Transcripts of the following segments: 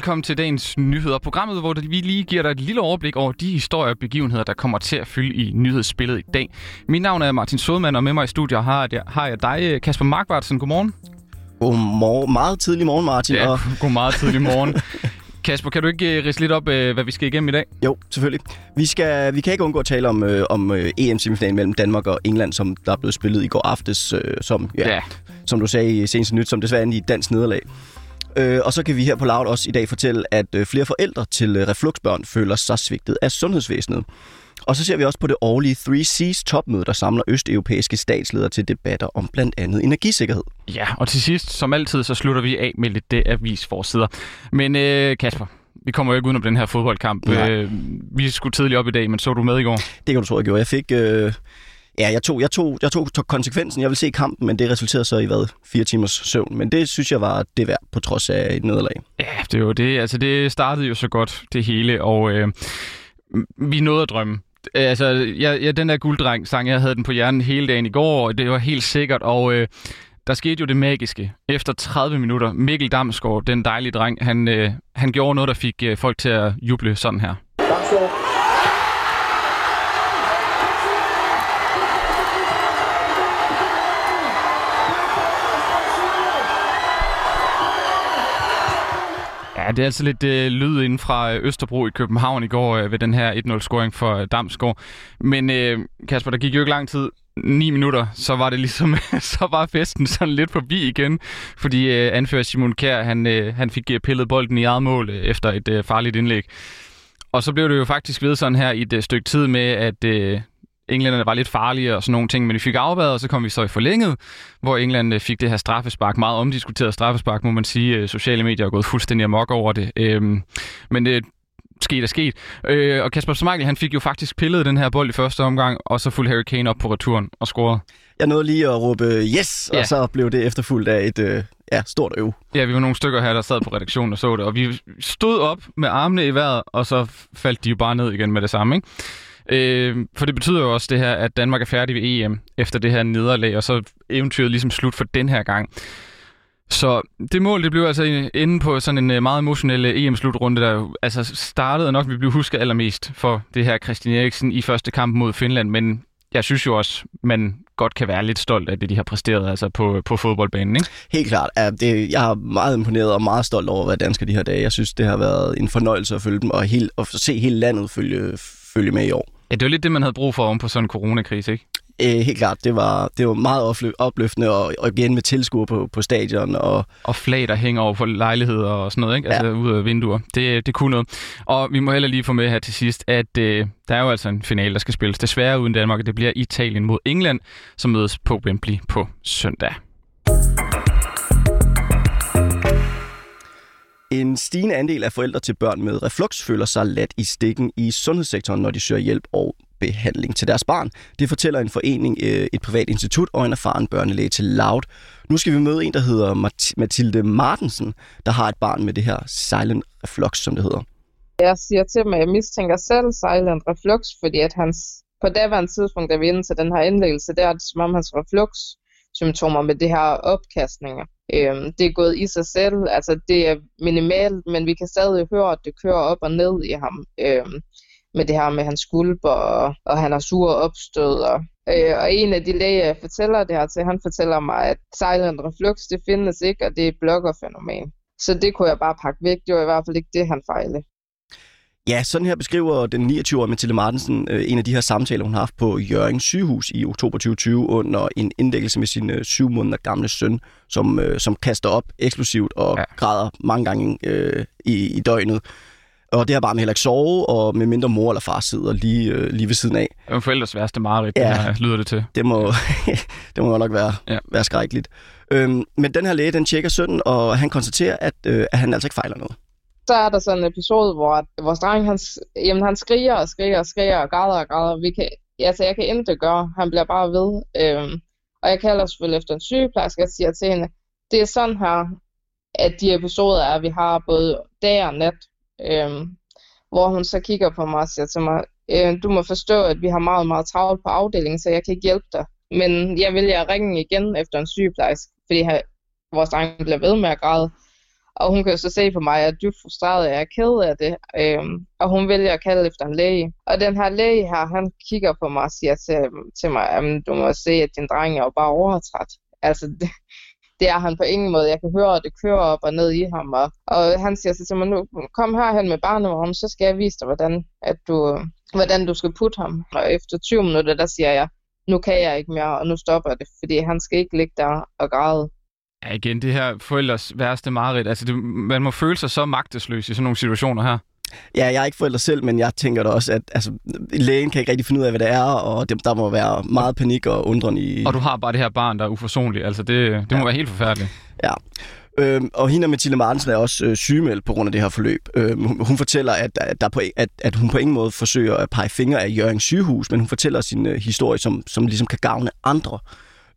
Velkommen til dagens nyheder. Programmet, hvor vi lige giver dig et lille overblik over de historier og begivenheder, der kommer til at fylde i nyhedsspillet i dag. Mit navn er Martin Sodemann, og med mig i studiet har jeg, har jeg dig, Kasper Markvartsen. Godmorgen. Godmorgen. Meget tidlig morgen, Martin. Ja, og... god meget tidlig morgen. Kasper, kan du ikke uh, ridse lidt op, uh, hvad vi skal igennem i dag? Jo, selvfølgelig. Vi, skal, vi kan ikke undgå at tale om, uh, om uh, EM-semifinalen mellem Danmark og England, som der er blevet spillet i går aftes, uh, som, ja, ja. som du sagde i seneste nyt, som desværre er i dansk nederlag. Øh, og så kan vi her på Loud også i dag fortælle, at øh, flere forældre til øh, refluxbørn føler sig svigtet af sundhedsvæsenet. Og så ser vi også på det årlige 3Cs topmøde, der samler østeuropæiske statsledere til debatter om blandt andet energisikkerhed. Ja, og til sidst, som altid, så slutter vi af med lidt det avisforsider. Men øh, Kasper, vi kommer jo ikke om den her fodboldkamp. Øh, vi skulle tidligt op i dag, men så du med i går? Det kan du tro, jeg gjorde. Jeg fik... Øh Ja, jeg tog, jeg, tog, jeg tog, tog konsekvensen. Jeg vil se kampen, men det resulterede så i hvad? Fire timers søvn. Men det synes jeg var det værd, på trods af et nederlag. Ja, det er jo det. Altså, det startede jo så godt, det hele, og øh, vi nåede at drømme. Altså, jeg, jeg, den der gulddreng sang, jeg havde den på hjernen hele dagen i går, og det var helt sikkert, og øh, der skete jo det magiske. Efter 30 minutter, Mikkel Damsgaard, den dejlige dreng, han, øh, han gjorde noget, der fik øh, folk til at juble sådan her. Damsgaard Ja, det er altså lidt øh, lyd inden fra øh, Østerbro i København i går øh, ved den her 1-0-scoring for øh, Damsgaard. Men øh, Kasper, der gik jo ikke lang tid. 9 minutter, så var det ligesom, så var festen sådan lidt forbi igen, fordi øh, anfører Simon Kjær, han, øh, han fik øh, pillet bolden i eget mål øh, efter et øh, farligt indlæg. Og så blev det jo faktisk ved sådan her i et øh, stykke tid med, at øh, englænderne var lidt farlige og sådan nogle ting, men vi fik afværet, og så kom vi så i forlænget, hvor England fik det her straffespark, meget omdiskuteret straffespark, må man sige. Øh, sociale medier er gået fuldstændig amok over det. Øhm, men det sket er sket. Øh, og Kasper Schmeichel, han fik jo faktisk pillet den her bold i første omgang, og så fulgte Harry Kane op på returen og scorede. Jeg nåede lige at råbe yes, ja. og så blev det efterfulgt af et øh, ja, stort øv. Ja, vi var nogle stykker her, der sad på redaktionen og så det, og vi stod op med armene i vejret, og så faldt de jo bare ned igen med det samme, ikke? Øh, for det betyder jo også det her, at Danmark er færdig ved EM efter det her nederlag, og så eventyret ligesom slut for den her gang. Så det mål, det blev altså inde på sådan en øh, meget emotionel øh, EM-slutrunde, der altså startede nok, vi blev husket allermest for det her Christian Eriksen i første kamp mod Finland, men jeg synes jo også, man godt kan være lidt stolt af det, de har præsteret altså på, øh, på fodboldbanen. Ikke? Helt klart. Ja, det, jeg er meget imponeret og meget stolt over at være dansker de her dage. Jeg synes, det har været en fornøjelse at følge dem og, helt, og se hele landet følge, følge med i år. Ja, det var lidt det, man havde brug for om på sådan en coronakrise, ikke? Æ, helt klart. Det var, det var meget opløftende, og, og igen med tilskuer på, på stadion. Og... og flag, der hænger over på lejligheder og sådan noget, ikke? Altså ja. ud af vinduer. Det, det kunne noget. Og vi må heller lige få med her til sidst, at øh, der er jo altså en finale, der skal spilles. Desværre uden Danmark, og det bliver Italien mod England, som mødes på Wembley på søndag. En stigende andel af forældre til børn med reflux føler sig ladt i stikken i sundhedssektoren, når de søger hjælp og behandling til deres barn. Det fortæller en forening, øh, et privat institut og en erfaren børnelæge til Loud. Nu skal vi møde en, der hedder Mathilde Martensen, der har et barn med det her silent reflux, som det hedder. Jeg siger til mig, at jeg mistænker selv silent reflux, fordi at hans, på daværende tidspunkt, da vi inde til den her indlæggelse, der er det som om hans reflux symptomer med det her opkastninger. Øhm, det er gået i sig selv, altså det er minimalt, men vi kan stadig høre, at det kører op og ned i ham. Øhm, med det her med hans skulper, og, og han har sure opstød. Og, øh, og en af de læger, jeg fortæller det her til, han fortæller mig, at silent reflux, det findes ikke, og det er et blokkerfænomen. Så det kunne jeg bare pakke væk. Det var i hvert fald ikke det, han fejlede. Ja, sådan her beskriver den 29-årige Mathilde Martensen øh, en af de her samtaler, hun har haft på Jørgen sygehus i oktober 2020 under en indlæggelse med sin øh, syv måneder gamle søn, som, øh, som kaster op eksplosivt og ja. græder mange gange øh, i, i døgnet. Og det har bare med heller ikke sove, og med mindre mor eller far sidder lige, øh, lige ved siden af. Det er forældres værste mareridt, ja, her, lyder det til. Det må, det må nok være, ja. være skrækkeligt. Øhm, men den her læge, den tjekker sønnen, og han konstaterer, at, øh, at han altså ikke fejler noget så er der sådan en episode, hvor vores dreng, han, jamen, han skriger og skriger og skriger og græder og græder. Vi kan, altså, jeg kan intet gøre. Han bliver bare ved. Øhm, og jeg kalder selvfølgelig efter en sygeplejerske, og siger til hende, det er sådan her, at de episoder er, at vi har både dag og nat. Øhm, hvor hun så kigger på mig og siger til mig, øh, du må forstå, at vi har meget, meget travlt på afdelingen, så jeg kan ikke hjælpe dig. Men jeg vil jeg ringe igen efter en sygeplejerske, fordi her, vores dreng bliver ved med at græde. Og hun kan jo så se på mig, at jeg er dybt frustreret, og jeg er ked af det. Øhm, og hun vælger at kalde efter en læge. Og den her læge her, han kigger på mig og siger til, til mig, at du må se, at din dreng er jo bare overtræt. Altså, det, det er han på ingen måde. Jeg kan høre, at det kører op og ned i ham. Og, og han siger så til mig, nu kom herhen med barnevognen, så skal jeg vise dig, hvordan, at du, hvordan du skal putte ham. Og efter 20 minutter, der siger jeg, nu kan jeg ikke mere, og nu stopper det, fordi han skal ikke ligge der og græde. Ja, igen, det her forældres værste mareridt. Altså, det, man må føle sig så magtesløs i sådan nogle situationer her. Ja, jeg er ikke forælder selv, men jeg tænker da også, at altså, lægen kan ikke rigtig finde ud af, hvad det er, og det, der må være meget panik og undren i... Og du har bare det her barn, der er uforsonligt. Altså, det, det ja. må være helt forfærdeligt. Ja. Øhm, og hende og Mathilde Martensen er også øh, sygemeldt på grund af det her forløb. Øhm, hun, hun fortæller, at, at, der på, at, at hun på ingen måde forsøger at pege fingre af Jørgens sygehus, men hun fortæller sin øh, historie, som, som ligesom kan gavne andre.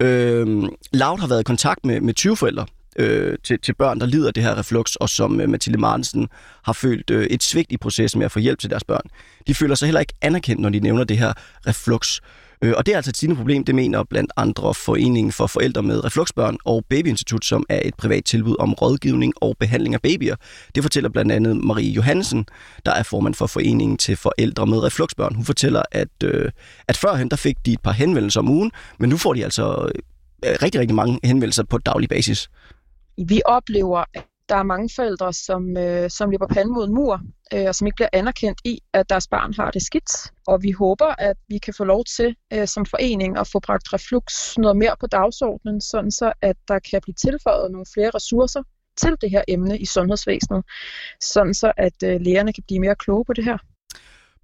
Øhm, Laud har været i kontakt med, med 20 forældre øh, til, til børn, der lider af det her reflux, og som øh, Mathilde Martensen har følt øh, et svigt i processen med at få hjælp til deres børn. De føler sig heller ikke anerkendt, når de nævner det her reflux. Øh, og det er altså et stigende problem, det mener blandt andre Foreningen for Forældre med Refluxbørn og Babyinstitut, som er et privat tilbud om rådgivning og behandling af babyer. Det fortæller blandt andet Marie Johansen, der er formand for Foreningen til Forældre med Refluxbørn. Hun fortæller, at, øh, at førhen der fik de et par henvendelser om ugen, men nu får de altså øh, rigtig, rigtig mange henvendelser på daglig basis. Vi oplever, der er mange forældre, som, øh, som løber panden mod en mur, øh, og som ikke bliver anerkendt i, at deres barn har det skidt. Og vi håber, at vi kan få lov til øh, som forening at få bragt reflux noget mere på dagsordenen, sådan så at der kan blive tilføjet nogle flere ressourcer til det her emne i sundhedsvæsenet, sådan så at øh, lægerne kan blive mere kloge på det her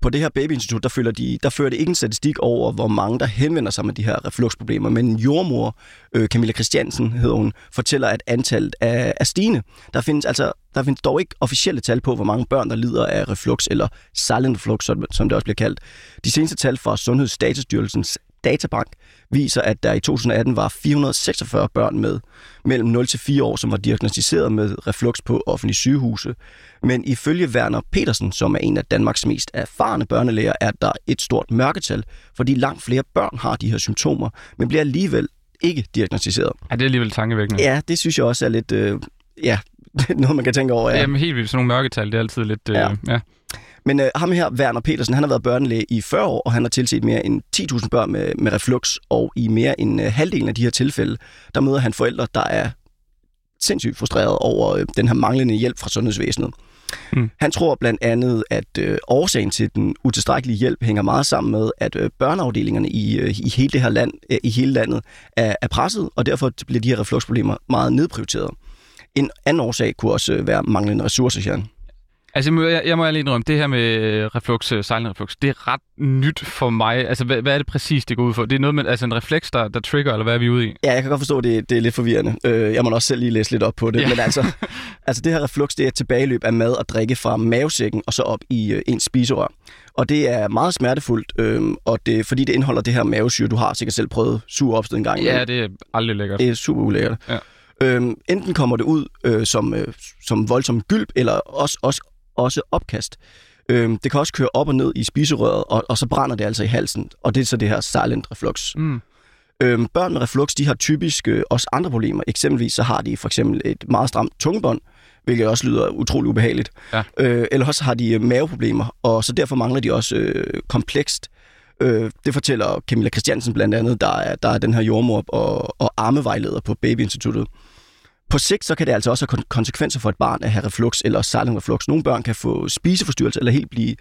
på det her babyinstitut, der, føler de, der fører det ikke en statistik over, hvor mange der henvender sig med de her refluxproblemer, men en jordmor, øh, Camilla Christiansen hedder hun, fortæller, at antallet er, er stigende. Der findes altså der findes dog ikke officielle tal på, hvor mange børn, der lider af reflux, eller silent reflux, som det også bliver kaldt. De seneste tal fra Sundhedsdatastyrelsens databank viser, at der i 2018 var 446 børn med mellem 0 til 4 år, som var diagnostiseret med reflux på offentlige sygehuse. Men ifølge Werner Petersen, som er en af Danmarks mest erfarne børnelæger, er der et stort mørketal, fordi langt flere børn har de her symptomer, men bliver alligevel ikke diagnostiseret. Er det alligevel tankevækkende? Ja, det synes jeg også er lidt... Øh, ja, noget, man kan tænke over. Ja. Jamen helt vildt. Sådan nogle mørketal, det er altid lidt... Øh, ja. ja. Men øh, ham her, Werner Petersen, han har været børnelæge i 40 år, og han har tilset mere end 10.000 børn med, med reflux, og i mere end øh, halvdelen af de her tilfælde, der møder han forældre, der er sindssygt frustreret over øh, den her manglende hjælp fra sundhedsvæsenet. Mm. Han tror blandt andet, at øh, årsagen til den utilstrækkelige hjælp hænger meget sammen med, at øh, børneafdelingerne i, øh, i hele det her land, øh, i hele landet er, er presset, og derfor bliver de her refluxproblemer meget nedprioriteret. En anden årsag kunne også øh, være manglende ressourcer, Jan. Altså, jeg må, jeg, jeg må lige indrømme, det her med øh, reflux, uh, silent reflux, det er ret nyt for mig. Altså, hvad, hvad er det præcis, det går ud for? Det er noget med altså en refleks, der, der trigger, eller hvad er vi ude i? Ja, jeg kan godt forstå, at det, det er lidt forvirrende. Øh, jeg må også selv lige læse lidt op på det. Ja. Men altså, altså, det her reflux, det er et tilbageløb af mad og drikke fra mavesækken og så op i øh, ens spiserør. Og det er meget smertefuldt, øh, og det, fordi det indeholder det her mavesyre. Du har sikkert selv prøvet sur opstød en gang. Ja, det er aldrig lækkert. Det er super ulækkert. Ja. Øhm, enten kommer det ud øh, som, øh, som voldsom gylp, eller også, også også opkast. Øhm, det kan også køre op og ned i spiserøret, og, og så brænder det altså i halsen, og det er så det her silent reflux. Mm. Øhm, børn med reflux, de har typisk øh, også andre problemer. Eksempelvis så har de for eksempel et meget stramt tungebånd, hvilket også lyder utrolig ubehageligt. Ja. Øh, eller også har de øh, maveproblemer, og så derfor mangler de også øh, komplekst. Øh, det fortæller Camilla Christiansen blandt andet, der er, der er den her jordmor og, og armevejleder på Babyinstituttet. På sigt så kan det altså også have konsekvenser for et barn at have reflux eller silent reflux. Nogle børn kan få spiseforstyrrelse eller helt blive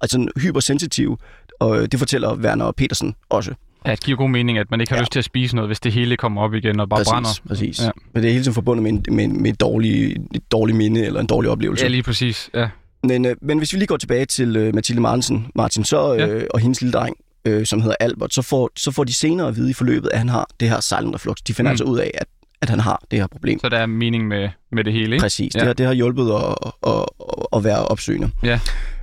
altså, hypersensitive, og det fortæller Werner Petersen også. Ja, det giver god mening, at man ikke har ja. lyst til at spise noget, hvis det hele kommer op igen og bare præcis, brænder. Præcis, ja. Men det er hele tiden forbundet med, en, med, med et, dårligt, et dårligt minde eller en dårlig oplevelse. Ja, lige præcis. Ja. Men, øh, men hvis vi lige går tilbage til øh, Mathilde Martinsen, Martin så, øh, ja. og hendes lille dreng, øh, som hedder Albert, så får, så får de senere at vide i forløbet, at han har det her silent reflux. De finder mm. altså ud af, at at han har det her problem. Så der er mening med, med det hele, ikke? Præcis. Ja. Det, har, det har hjulpet at, at, at, være opsøgende. Ja.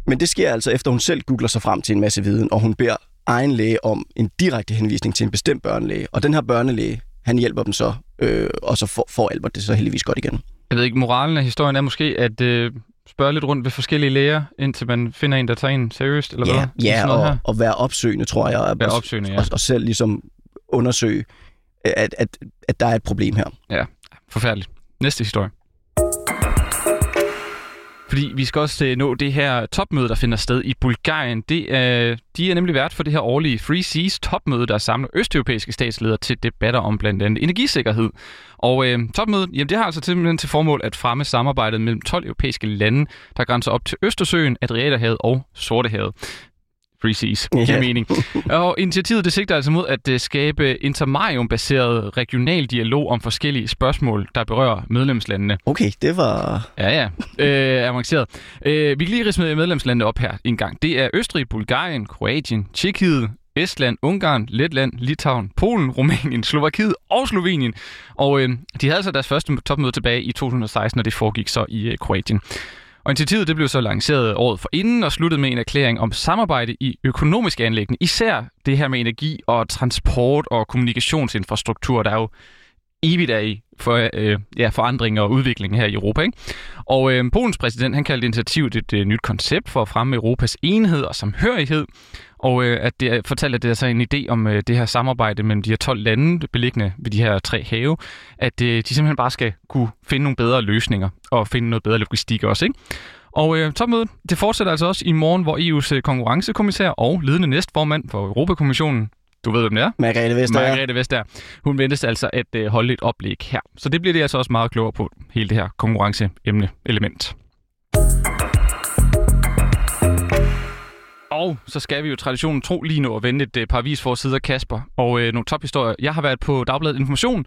Men det sker altså efter, hun selv googler sig frem til en masse viden, og hun beder egen læge om en direkte henvisning til en bestemt børnelæge. Og den her børnelæge, han hjælper dem så, øh, og så får, får Albert det så heldigvis godt igen. Jeg ved ikke, moralen af historien er måske, at øh, spørge lidt rundt ved forskellige læger, indtil man finder en, der tager en seriøst, eller ja, hvad? Ja, og, og være opsøgende, tror jeg. Være opsøgende, ja. Og, og selv ligesom undersøge, at, at, at der er et problem her. Ja, forfærdeligt. Næste historie. Fordi vi skal også øh, nå det her topmøde, der finder sted i Bulgarien. Det er, de er nemlig vært for det her årlige Free Seas topmøde, der samler østeuropæiske statsledere til debatter om blandt andet energisikkerhed. Og øh, topmødet jamen, det har altså simpelthen til formål at fremme samarbejdet mellem 12 europæiske lande, der grænser op til Østersøen, Adriaterhavet og Sortehavet. Seas, giver yeah. mening. Og initiativet det sigter altså mod at uh, skabe intermarium-baseret regional dialog om forskellige spørgsmål, der berører medlemslandene. Okay, det var... Ja, ja. Øh, avanceret. Øh, vi kan lige rise medlemslandene op her en gang. Det er Østrig, Bulgarien, Kroatien, Tjekkiet, Estland, Ungarn, Letland, Litauen, Polen, Rumænien, Slovakiet og Slovenien. Og øh, de havde altså deres første topmøde tilbage i 2016, og det foregik så i øh, Kroatien. Og initiativet det blev så lanceret året for inden og sluttede med en erklæring om samarbejde i økonomiske anlæggende. Især det her med energi og transport og kommunikationsinfrastruktur, der er jo evigt er i for øh, ja, forandring og udvikling her i Europa. Ikke? Og øh, Polens præsident han kaldte initiativet et øh, nyt koncept for at fremme Europas enhed og samhørighed. Og øh, at det fortalte, at det er så en idé om øh, det her samarbejde mellem de her 12 lande beliggende ved de her tre have, at øh, de simpelthen bare skal kunne finde nogle bedre løsninger og finde noget bedre logistik også. Ikke? Og øh, topmødet det fortsætter altså også i morgen, hvor EU's øh, konkurrencekommissær og ledende næstformand for Europakommissionen, du ved, hvem det er? Margrethe Vestager. Margrethe Vestager. Hun ventes altså at øh, holde et oplæg her. Så det bliver det altså også meget klogere på, hele det her konkurrenceemne-element. Og så skal vi jo traditionen tro lige nu at vende et par vis for sider Kasper og øh, nogle tophistorier. Jeg har været på Dagbladet Information,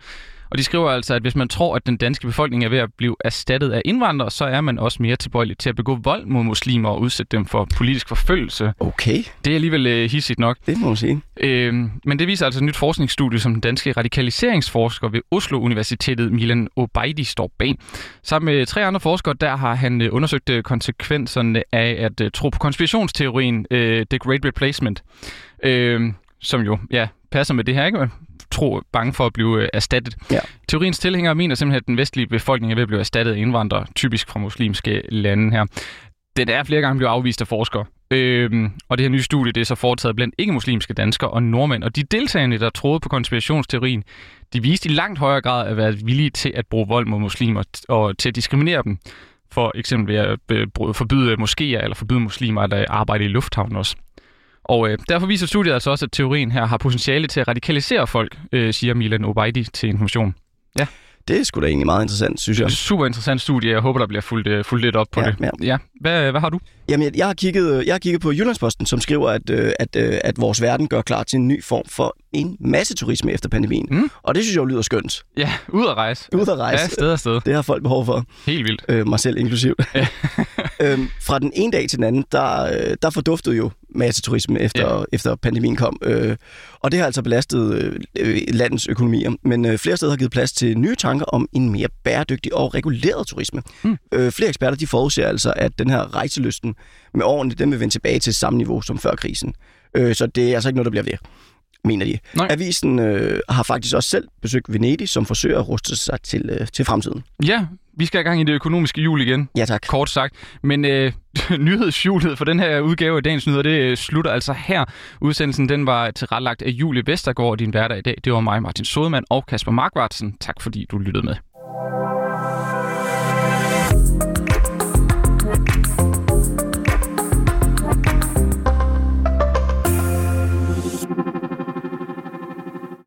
og de skriver altså, at hvis man tror, at den danske befolkning er ved at blive erstattet af indvandrere, så er man også mere tilbøjelig til at begå vold mod muslimer og udsætte dem for politisk forfølgelse. Okay. Det er alligevel øh, hissigt nok. Det må man sige. Øhm, men det viser altså et nyt forskningsstudie, som den danske radikaliseringsforsker ved Oslo Universitetet, Milan Obeidi, står bag. Sammen med tre andre forskere, der har han øh, undersøgt øh, konsekvenserne af at øh, tro på konspirationsteorien øh, The Great Replacement. Øh, som jo ja, passer med det her, ikke? Tro bange for at blive øh, erstattet. Ja. Teoriens tilhængere mener simpelthen, at den vestlige befolkning er ved at blive erstattet af indvandrere, typisk fra muslimske lande her. Den er flere gange blevet afvist af forskere. Øhm, og det her nye studie det er så foretaget blandt ikke-muslimske danskere og nordmænd. Og de deltagende, der troede på konspirationsteorien, de viste i langt højere grad at være villige til at bruge vold mod muslimer og til at diskriminere dem. For eksempel ved at forbyde moskéer eller forbyde muslimer at arbejde i lufthavnen også. Og øh, derfor viser studiet altså også, at teorien her har potentiale til at radikalisere folk, øh, siger Milan Obeidi til Information. Ja. Det er sgu da egentlig meget interessant, synes jeg. Det er super interessant studie. Jeg håber, der bliver fuldt, uh, fuldt lidt op på ja, det. Ja. ja. Hvad, hvad har du? Jamen, jeg har, kigget, jeg har kigget på Jyllandsposten, som skriver, at, øh, at, at, at vores verden gør klar til en ny form for en masse turisme efter pandemien. Mm. Og det synes jeg jo lyder skønt. Ja, ud at rejse. Ud at rejse. Ja, sted og sted. Det har folk behov for. Helt vildt. Øh, mig selv inklusiv. Ja. øhm, fra den ene dag til den anden, der, øh, der forduftede jo masseturisme efter, ja. efter pandemien kom. Øh, og det har altså belastet øh, landets økonomier. Men øh, flere steder har givet plads til nye tanker om en mere bæredygtig og reguleret turisme. Mm. Øh, flere eksperter de forudser altså, at den her rejselysten med årene, den vil vende tilbage til samme niveau som før krisen. Øh, så det er altså ikke noget, der bliver ved mener de. Nej. Avisen øh, har faktisk også selv besøgt Venedig, som forsøger at ruste sig til, øh, til fremtiden. Ja, vi skal i gang i det økonomiske jul igen. Ja, tak. Kort sagt. Men øh, nyhedshjulet for den her udgave af Dagens Nyheder, det øh, slutter altså her. Udsendelsen den var tilrettelagt af Julie Vestergaard, din hverdag i dag. Det var mig, Martin Sodemann og Kasper Markvartsen. Tak fordi du lyttede med.